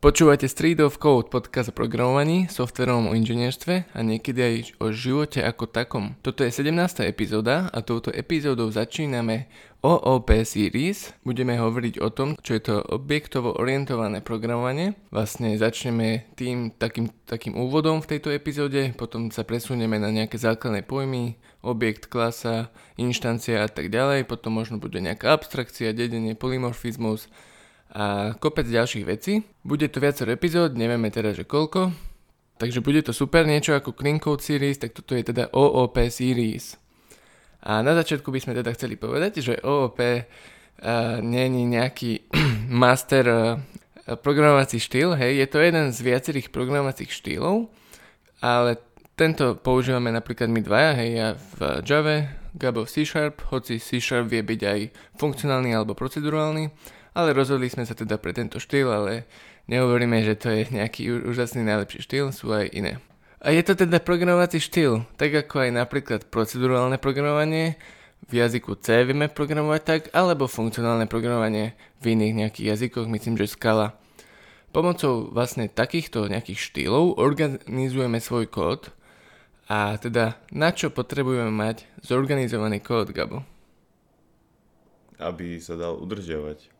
Počúvate Street of Code, podcast o programovaní, softverovom o inžinierstve a niekedy aj o živote ako takom. Toto je 17. epizóda a touto epizódou začíname OOP Series. Budeme hovoriť o tom, čo je to objektovo orientované programovanie. Vlastne začneme tým takým, takým úvodom v tejto epizóde, potom sa presunieme na nejaké základné pojmy, objekt, klasa, inštancia a tak ďalej, potom možno bude nejaká abstrakcia, dedenie, polymorfizmus, a kopec ďalších vecí. Bude to viacero epizód, nevieme teda, že koľko. Takže bude to super, niečo ako Clean Code Series, tak toto je teda OOP Series. A na začiatku by sme teda chceli povedať, že OOP uh, není nejaký master uh, programovací štýl, hej, je to jeden z viacerých programovacích štýlov, ale tento používame napríklad my dvaja, hej, ja v Java, Gabo v C Sharp, hoci C Sharp vie byť aj funkcionálny alebo procedurálny ale rozhodli sme sa teda pre tento štýl, ale nehovoríme, že to je nejaký úžasný najlepší štýl, sú aj iné. A je to teda programovací štýl, tak ako aj napríklad procedurálne programovanie, v jazyku C vieme programovať tak, alebo funkcionálne programovanie v iných nejakých jazykoch, myslím, že skala. Pomocou vlastne takýchto nejakých štýlov organizujeme svoj kód a teda na čo potrebujeme mať zorganizovaný kód, Gabo? Aby sa dal udržiavať.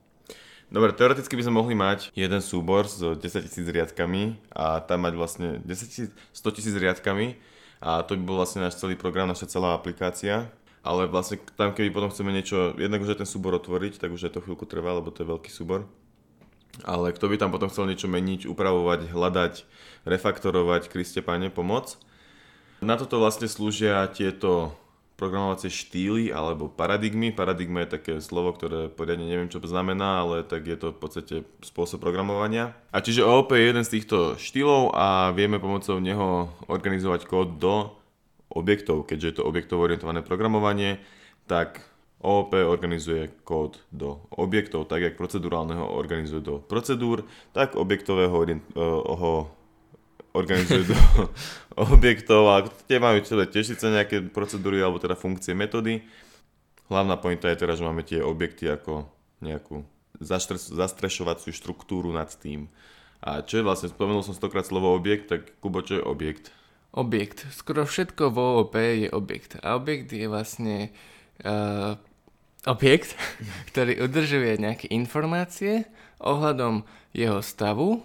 Dobre, teoreticky by sme mohli mať jeden súbor s 10 tisíc riadkami a tam mať vlastne 10 000, 100 tisíc riadkami a to by bol vlastne náš celý program, naša celá aplikácia. Ale vlastne tam, keby potom chceme niečo, jednak už aj ten súbor otvoriť, tak už aj to chvíľku trvá, lebo to je veľký súbor. Ale kto by tam potom chcel niečo meniť, upravovať, hľadať, refaktorovať, Kriste Pane, pomoc. Na toto vlastne slúžia tieto programovacie štýly alebo paradigmy. Paradigma je také slovo, ktoré poriadne neviem, čo to znamená, ale tak je to v podstate spôsob programovania. A čiže OOP je jeden z týchto štýlov a vieme pomocou neho organizovať kód do objektov. Keďže je to objektovo orientované programovanie, tak OOP organizuje kód do objektov, tak jak procedurálneho organizuje do procedúr, tak objektového orient- ho organizujú do objektov a tie majú celé tešiť sa nejaké procedúry alebo teda funkcie, metódy. Hlavná pointa je teraz, že máme tie objekty ako nejakú zastrešovaciu štruktúru nad tým. A čo je vlastne, spomenul som stokrát slovo objekt, tak Kubo, čo je objekt? Objekt. Skoro všetko v OOP je objekt. A objekt je vlastne uh, objekt, ktorý udržuje nejaké informácie ohľadom jeho stavu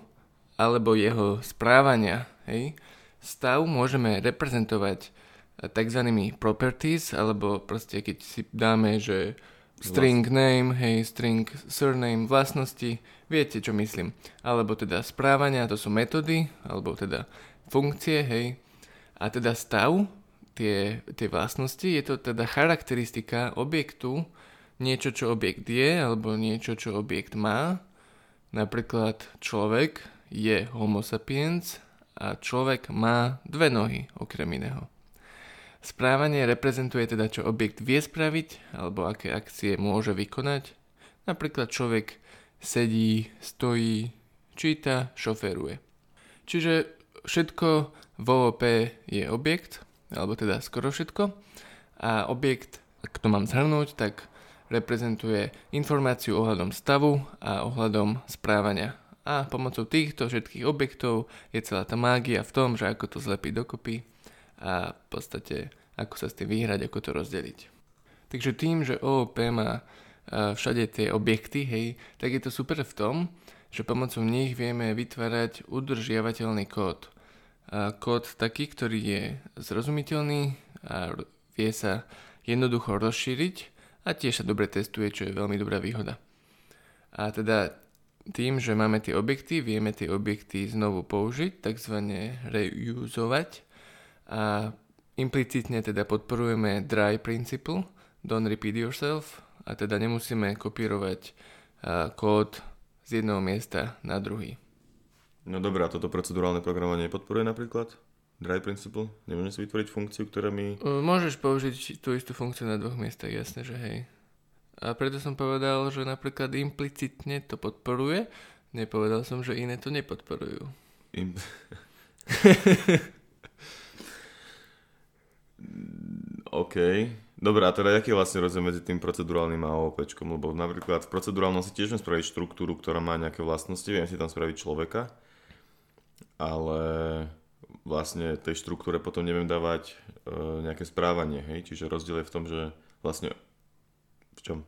alebo jeho správania. Hej. Stav môžeme reprezentovať eh, tzv. properties, alebo proste keď si dáme, že string name, hej, string surname, vlastnosti, viete čo myslím. Alebo teda správania, to sú metódy, alebo teda funkcie, hej. A teda stav, tie, tie vlastnosti, je to teda charakteristika objektu, niečo, čo objekt je, alebo niečo, čo objekt má. Napríklad človek je homo sapiens a človek má dve nohy okrem iného. Správanie reprezentuje teda, čo objekt vie spraviť alebo aké akcie môže vykonať. Napríklad človek sedí, stojí, číta, šoferuje. Čiže všetko v OOP je objekt, alebo teda skoro všetko. A objekt, ak to mám zhrnúť, tak reprezentuje informáciu ohľadom stavu a ohľadom správania a pomocou týchto všetkých objektov je celá tá mágia v tom, že ako to zlepiť dokopy a v podstate ako sa s tým vyhrať, ako to rozdeliť. Takže tým, že OOP má všade tie objekty, hej, tak je to super v tom, že pomocou nich vieme vytvárať udržiavateľný kód. Kód taký, ktorý je zrozumiteľný a vie sa jednoducho rozšíriť a tiež sa dobre testuje, čo je veľmi dobrá výhoda. A teda tým, že máme tie objekty, vieme tie objekty znovu použiť, takzvané reusovať a implicitne teda podporujeme dry principle, don't repeat yourself a teda nemusíme kopírovať kód z jedného miesta na druhý. No dobré, a toto procedurálne programovanie podporuje napríklad? Dry principle? Nemôžeme si vytvoriť funkciu, ktorá mi... Môžeš použiť tú istú funkciu na dvoch miestach, jasne, že hej. A preto som povedal, že napríklad implicitne to podporuje. Nepovedal som, že iné to nepodporujú. Im... OK. Dobre, a teda aký je vlastne rozdiel medzi tým procedurálnym a OOPčkom? Lebo napríklad v procedurálnom si tiež viem spraviť štruktúru, ktorá má nejaké vlastnosti, viem si tam spraviť človeka, ale vlastne tej štruktúre potom neviem dávať e, nejaké správanie, hej? Čiže rozdiel je v tom, že vlastne čom?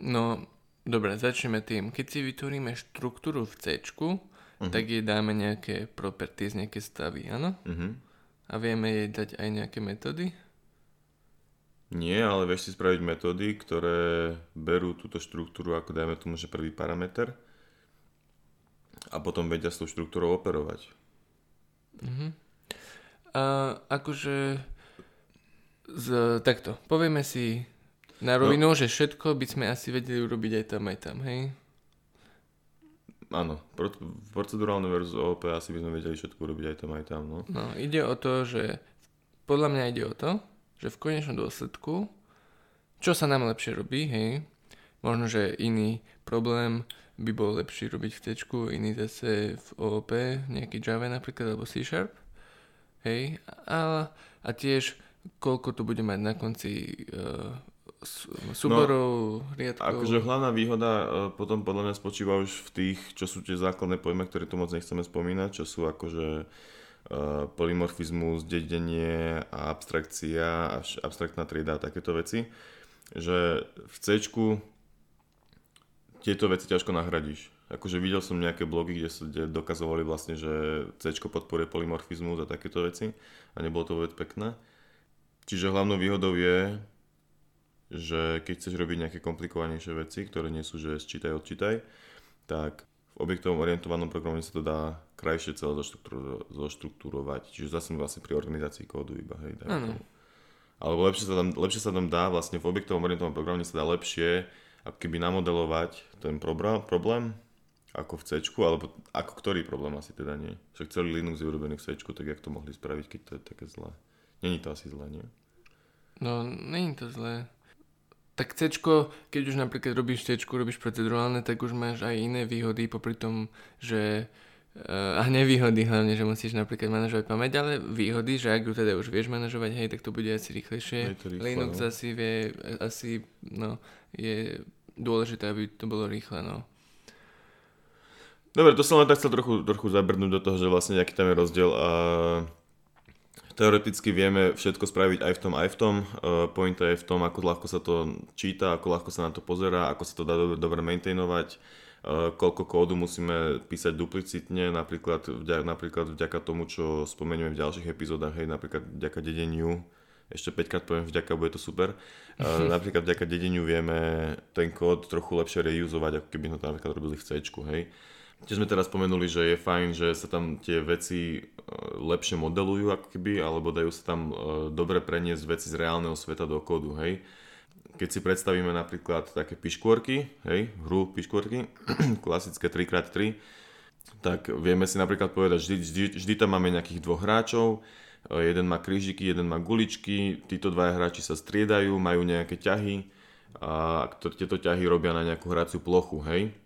No, dobre, začneme tým. Keď si vytvoríme štruktúru v C, uh-huh. tak jej dáme nejaké properties, nejaké stavy, áno? Uh-huh. A vieme jej dať aj nejaké metódy? Nie, ale vieš si spraviť metódy, ktoré berú túto štruktúru ako dajme tomu, že prvý parameter a potom vedia s tou štruktúrou operovať. Uh-huh. A akože z, takto, povieme si na rovinu, no. že všetko by sme asi vedeli urobiť aj tam, aj tam, hej? Áno, v procedurálnej verzu OP asi by sme vedeli všetko urobiť aj tam, aj tam, no. No, ide o to, že podľa mňa ide o to, že v konečnom dôsledku, čo sa nám lepšie robí, hej, možno, že iný problém by bol lepší robiť v C, iný zase v OOP, nejaký Java napríklad, alebo C Sharp, hej, a, a tiež koľko to bude mať na konci uh, súborov, no, riadkov. Akože hlavná výhoda uh, potom podľa mňa spočíva už v tých, čo sú tie základné pojmy, ktoré tu moc nechceme spomínať, čo sú akože Eh, polymorfizmus, dedenie a abstrakcia, abstraktná trieda a takéto veci, že v C tieto veci ťažko nahradíš. Akože videl som nejaké blogy, kde, sa, kde dokazovali vlastne, že C podporuje polymorfizmus a takéto veci a nebolo to vôbec pekné. Čiže hlavnou výhodou je, že keď chceš robiť nejaké komplikovanejšie veci, ktoré nie sú, že sčítaj, odčítaj, tak v objektovom orientovanom programe sa to dá krajšie celé zoštruktúrovať. Čiže zase vlastne pri organizácii kódu iba, hej, ano. Alebo lepšie sa, tam, lepšie sa tam dá, vlastne v objektovom orientovanom programe sa dá lepšie ako keby namodelovať ten problém ako v C, alebo ako ktorý problém asi teda nie. Však celý Linux je urobený v C, tak jak to mohli spraviť, keď to je také zlé. Není to asi zlé, nie? No, není to zlé. Tak C, keď už napríklad robíš C, robíš procedurálne, tak už máš aj iné výhody, popri tom, že uh, a nevýhody hlavne, že musíš napríklad manažovať pamäť, ale výhody, že ak ju teda už vieš manažovať, hej, tak to bude asi rýchlejšie. rýchlo, Linux no. asi vie, asi, no, je dôležité, aby to bolo rýchle, no. Dobre, to som len tak chcel trochu, trochu zabrnúť do toho, že vlastne nejaký tam je rozdiel a Teoreticky vieme všetko spraviť aj v tom, aj v tom. Uh, pointa je v tom, ako ľahko sa to číta, ako ľahko sa na to pozera, ako sa to dá dobre, dobre maintainovať, uh, koľko kódu musíme písať duplicitne, napríklad, napríklad vďaka tomu, čo spomenieme v ďalších epizódach, hej, napríklad vďaka dedeniu, ešte 5 krát poviem vďaka, bude to super. Uh, napríklad vďaka dedeniu vieme ten kód trochu lepšie reusovať, ako keby sme to napríklad robili v C, hej. Tiež sme teraz spomenuli, že je fajn, že sa tam tie veci e, lepšie modelujú ako keby, alebo dajú sa tam e, dobre preniesť veci z reálneho sveta do kódu, hej. Keď si predstavíme napríklad také piškôrky, hej, hru piškôrky, klasické 3x3, tak vieme si napríklad povedať, vždy, vždy, vždy tam máme nejakých dvoch hráčov, e, jeden má krížiky, jeden má guličky, títo dvaja hráči sa striedajú, majú nejaké ťahy a tieto ťahy robia na nejakú hraciu plochu, hej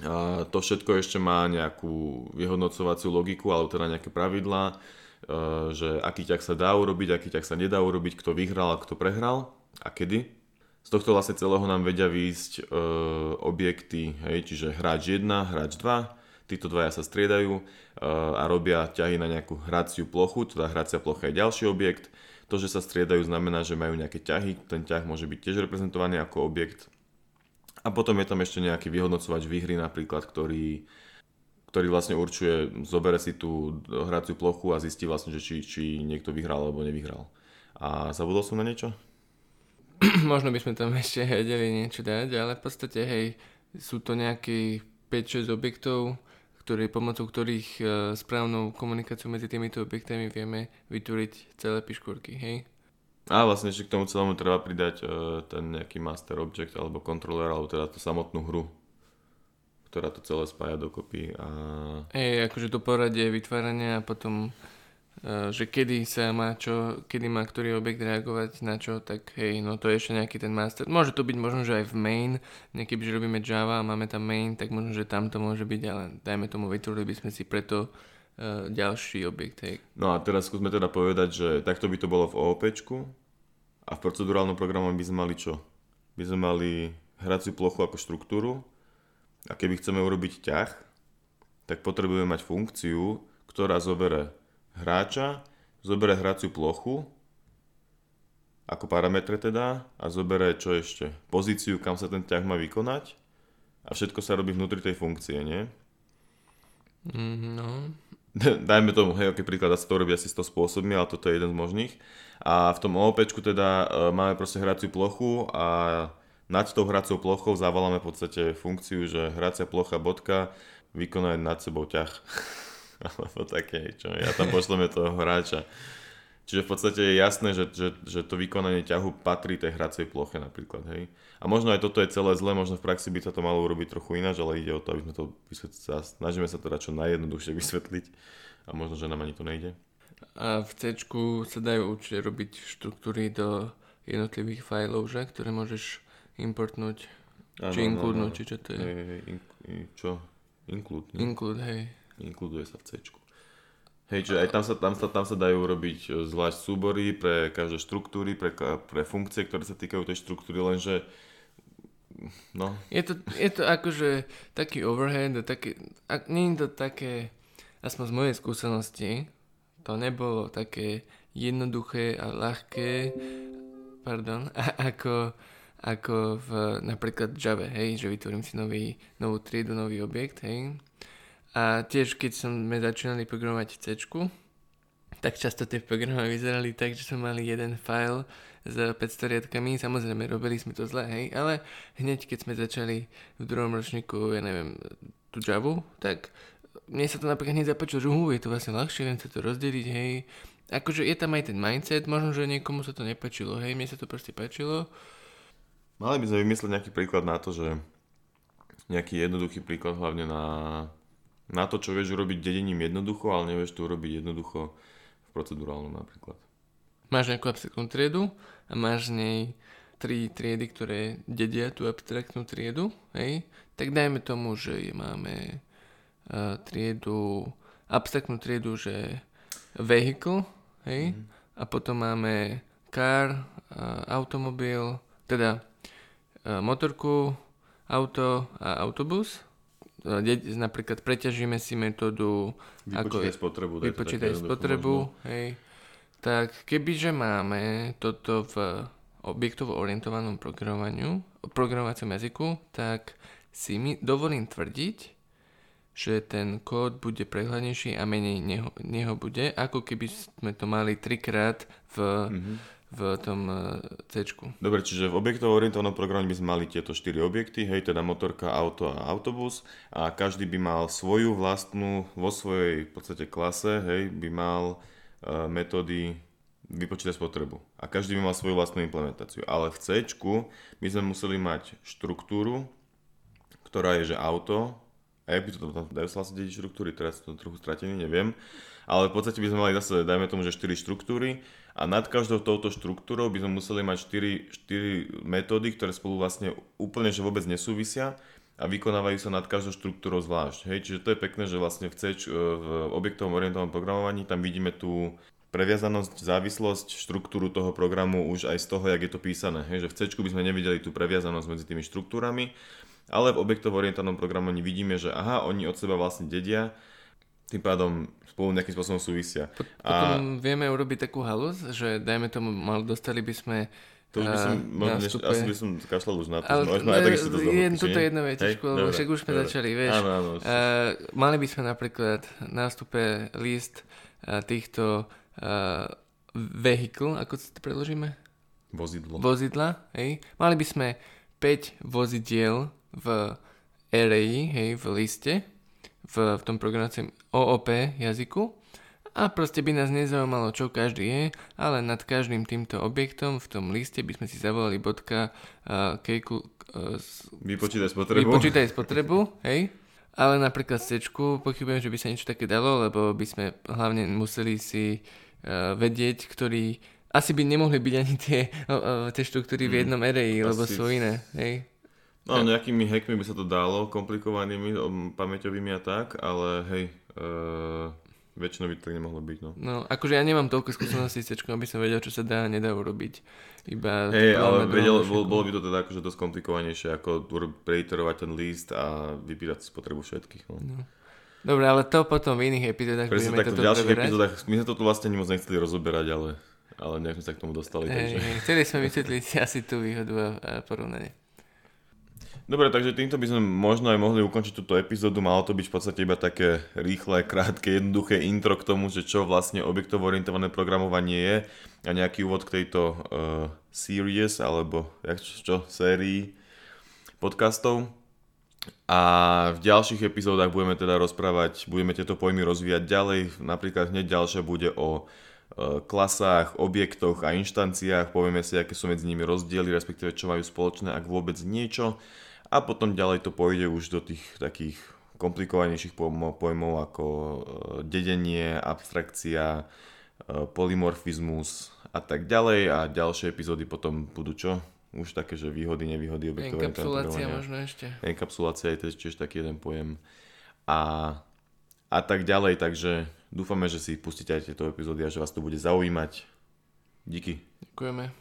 a to všetko ešte má nejakú vyhodnocovaciu logiku, alebo teda nejaké pravidlá, e, že aký ťah sa dá urobiť, aký ťah sa nedá urobiť, kto vyhral a kto prehral a kedy. Z tohto vlastne celého nám vedia výjsť e, objekty, hej, čiže hráč 1, hráč 2, títo dvaja sa striedajú e, a robia ťahy na nejakú hraciu plochu, teda hracia plocha je ďalší objekt. To, že sa striedajú, znamená, že majú nejaké ťahy, ten ťah môže byť tiež reprezentovaný ako objekt a potom je tam ešte nejaký vyhodnocovač výhry napríklad, ktorý, ktorý vlastne určuje, zobere si tú hraciu plochu a zistí vlastne, že či, či niekto vyhral alebo nevyhral. A zabudol som na niečo? Možno by sme tam ešte vedeli niečo dať, ale v podstate hej, sú to nejaké 5-6 objektov, ktoré, pomocou ktorých uh, správnou komunikáciou medzi týmito objektami vieme vytvoriť celé piškôrky, hej? A vlastne ešte k tomu celému treba pridať uh, ten nejaký master object alebo kontroler, alebo teda tú samotnú hru, ktorá to celé spája dokopy. A... Hej, akože to poradie vytvárania a potom uh, že kedy sa má čo, kedy má ktorý objekt reagovať na čo, tak hej, no to je ešte nejaký ten master. Môže to byť možno, že aj v main, niekedy, že robíme Java a máme tam main, tak možno, že tam to môže byť, ale dajme tomu, vytvorili by sme si preto ďalší objekt. Hej. No a teraz skúsme teda povedať, že takto by to bolo v OOP, A v procedurálnom programe by sme mali čo? By sme mali hraciu plochu ako štruktúru a keby chceme urobiť ťah, tak potrebujeme mať funkciu, ktorá zobere hráča, zobere hraciu plochu ako parametre teda a zobere čo ešte? Pozíciu, kam sa ten ťah má vykonať a všetko sa robí vnútri tej funkcie, nie? Mm, no. Dajme tomu, hej, aký príklad, sa to robiť asi 100 spôsobmi, ale toto je jeden z možných. A v tom OOP teda e, máme proste hraciu plochu a nad tou hracou plochou zavoláme v podstate funkciu, že hracia plocha bodka vykonať nad sebou ťah. Alebo také, čo ja tam pošleme toho hráča. Čiže v podstate je jasné, že, že, že to vykonanie ťahu patrí tej hracej ploche napríklad, hej. A možno aj toto je celé zle, možno v praxi by sa to malo urobiť trochu ináč, ale ide o to, aby sme to vysvetliť, snažíme sa teda čo najjednoduchšie vysvetliť a možno, že nám ani to nejde. A v C sa dajú určite robiť štruktúry do jednotlivých fajlov, že? ktoré môžeš importnúť, ano, či inkludnúť, či čo to je. Hej, hej, in, čo? Include. Ne? Include, hej. Inkluduje sa v C. Hej, čiže aj tam sa, tam, sa, tam sa dajú robiť e, zvlášť súbory pre každé štruktúry, pre, pre funkcie, ktoré sa týkajú tej štruktúry, lenže no. Je to, je to akože taký overhead, také, ak, nie je to také, aspoň z mojej skúsenosti, to nebolo také jednoduché a ľahké, pardon, a, ako, ako v napríklad Java, hej, že vytvorím si nový, novú triedu, nový objekt, hej, a tiež keď sme začínali programovať C, tak často tie programy vyzerali tak, že sme mali jeden file s 500 riadkami, samozrejme robili sme to zle, hej, ale hneď keď sme začali v druhom ročníku, ja neviem, tú Javu, tak mne sa to napríklad hneď zapáčilo, že uh, je to vlastne ľahšie, viem sa to rozdeliť, hej. Akože je tam aj ten mindset, možno, že niekomu sa to nepačilo, hej, mne sa to proste páčilo. Mali by sme vymyslieť nejaký príklad na to, že nejaký jednoduchý príklad hlavne na na to, čo vieš urobiť dedením jednoducho, ale nevieš to urobiť jednoducho v procedurálnom napríklad. Máš nejakú abstraktnú triedu a máš nej tri triedy, ktoré dedia tú abstraktnú triedu, hej? tak dajme tomu, že máme uh, triedu, abstraktnú triedu, že vehicle, hej? Mm. a potom máme car, uh, automobil, teda uh, motorku, auto a autobus napríklad preťažíme si metódu vypočítaj ako, spotrebu, vypočítaj spotrebu, hej, tak kebyže máme toto v objektovo orientovanom programovaniu, programovacom jazyku, tak si mi dovolím tvrdiť, že ten kód bude prehľadnejší a menej neho, neho bude, ako keby sme to mali trikrát v mm-hmm v tom e, C. Dobre, čiže v objektovo orientovanom programe by sme mali tieto 4 objekty, hej, teda motorka, auto a autobus a každý by mal svoju vlastnú, vo svojej v podstate klase, hej, by mal uh, metódy vypočítať spotrebu. A každý by mal svoju vlastnú implementáciu. Ale v C by sme museli mať štruktúru, ktorá je, že auto, a jak by to tam dajú sa vlastne štruktúry, teraz som trochu stratený, neviem, ale v podstate by sme mali zase, dajme tomu, že 4 štruktúry a nad každou touto štruktúrou by sme museli mať 4, 4 metódy, ktoré spolu vlastne úplne že vôbec nesúvisia a vykonávajú sa nad každou štruktúrou zvlášť. Hej, čiže to je pekné, že vlastne v, C, v objektovom orientovanom programovaní tam vidíme tú previazanosť, závislosť, štruktúru toho programu už aj z toho, jak je to písané. Hej, že v C by sme nevideli tú previazanosť medzi tými štruktúrami, ale v objektovo orientovanom programovaní vidíme, že aha, oni od seba vlastne dedia, tým pádom spolu nejakým spôsobom súvisia. Potom a... vieme urobiť takú halus, že dajme tomu, mal, dostali by sme to už by som, uh, než, asi by som kašľal už na to, ale, sme aj tak to je, Toto jedno vetičku, lebo však už sme dobre. začali, vieš. Áno, áno. Uh, mali by sme napríklad na vstupe list uh, týchto uh, vehicle, ako to preložíme? Vozidlo. Vozidla, hej. Mali by sme 5 vozidiel v array, hej, v liste, v, v tom programovacom OOP jazyku a proste by nás nezaujímalo, čo každý je, ale nad každým týmto objektom v tom liste by sme si zavolali bodka uh, kejku, uh, vypočítaj spotrebu. Vypočítaj spotrebu, hej. Ale napríklad C pochybujem, že by sa niečo také dalo, lebo by sme hlavne museli si uh, vedieť, ktorý asi by nemohli byť ani tie, uh, tie štruktúry v hmm. jednom array, lebo sú iné, hej. No, nejakými hackmi by sa to dalo, komplikovanými, pamäťovými a tak, ale hej, uh, väčšinou by to tak nemohlo byť, no. No, akože ja nemám toľko skúseností s C, aby som vedel, čo sa dá a nedá urobiť. Iba Hej, ale vedel, bol, bolo by to teda akože dosť komplikovanejšie, ako preiterovať ten list a vypírať si spotrebu všetkých, no. No. Dobre, ale to potom v iných epizódach Presne budeme takto toto v ďalších preberať. epizódach, my sme to tu vlastne moc nechceli rozoberať, ale, ale nejak sme sa k tomu dostali, Hej, takže... hej, chceli sme vysvetliť si asi tú výhodu a porovnanie. Dobre, takže týmto by sme možno aj mohli ukončiť túto epizódu. Malo to byť v podstate iba také rýchle, krátke, jednoduché intro k tomu, že čo vlastne objektovo orientované programovanie je a nejaký úvod k tejto uh, series, alebo jak, čo, sérii podcastov. A v ďalších epizódach budeme teda rozprávať, budeme tieto pojmy rozvíjať ďalej. Napríklad hneď ďalšia bude o e, klasách, objektoch a inštanciách. Povieme si, aké sú medzi nimi rozdiely, respektíve čo majú spoločné, ak vôbec niečo. A potom ďalej to pôjde už do tých takých komplikovanejších pojmov, pojmov ako e, dedenie, abstrakcia, e, polymorfizmus a tak ďalej. A ďalšie epizódy potom budú čo? Už také, že výhody, nevýhody objektového Enkapsulácia možno ešte. Enkapsulácia je tiež taký jeden pojem. A, a tak ďalej, takže dúfame, že si pustíte aj tieto epizódy a že vás to bude zaujímať. Díky. Ďakujeme.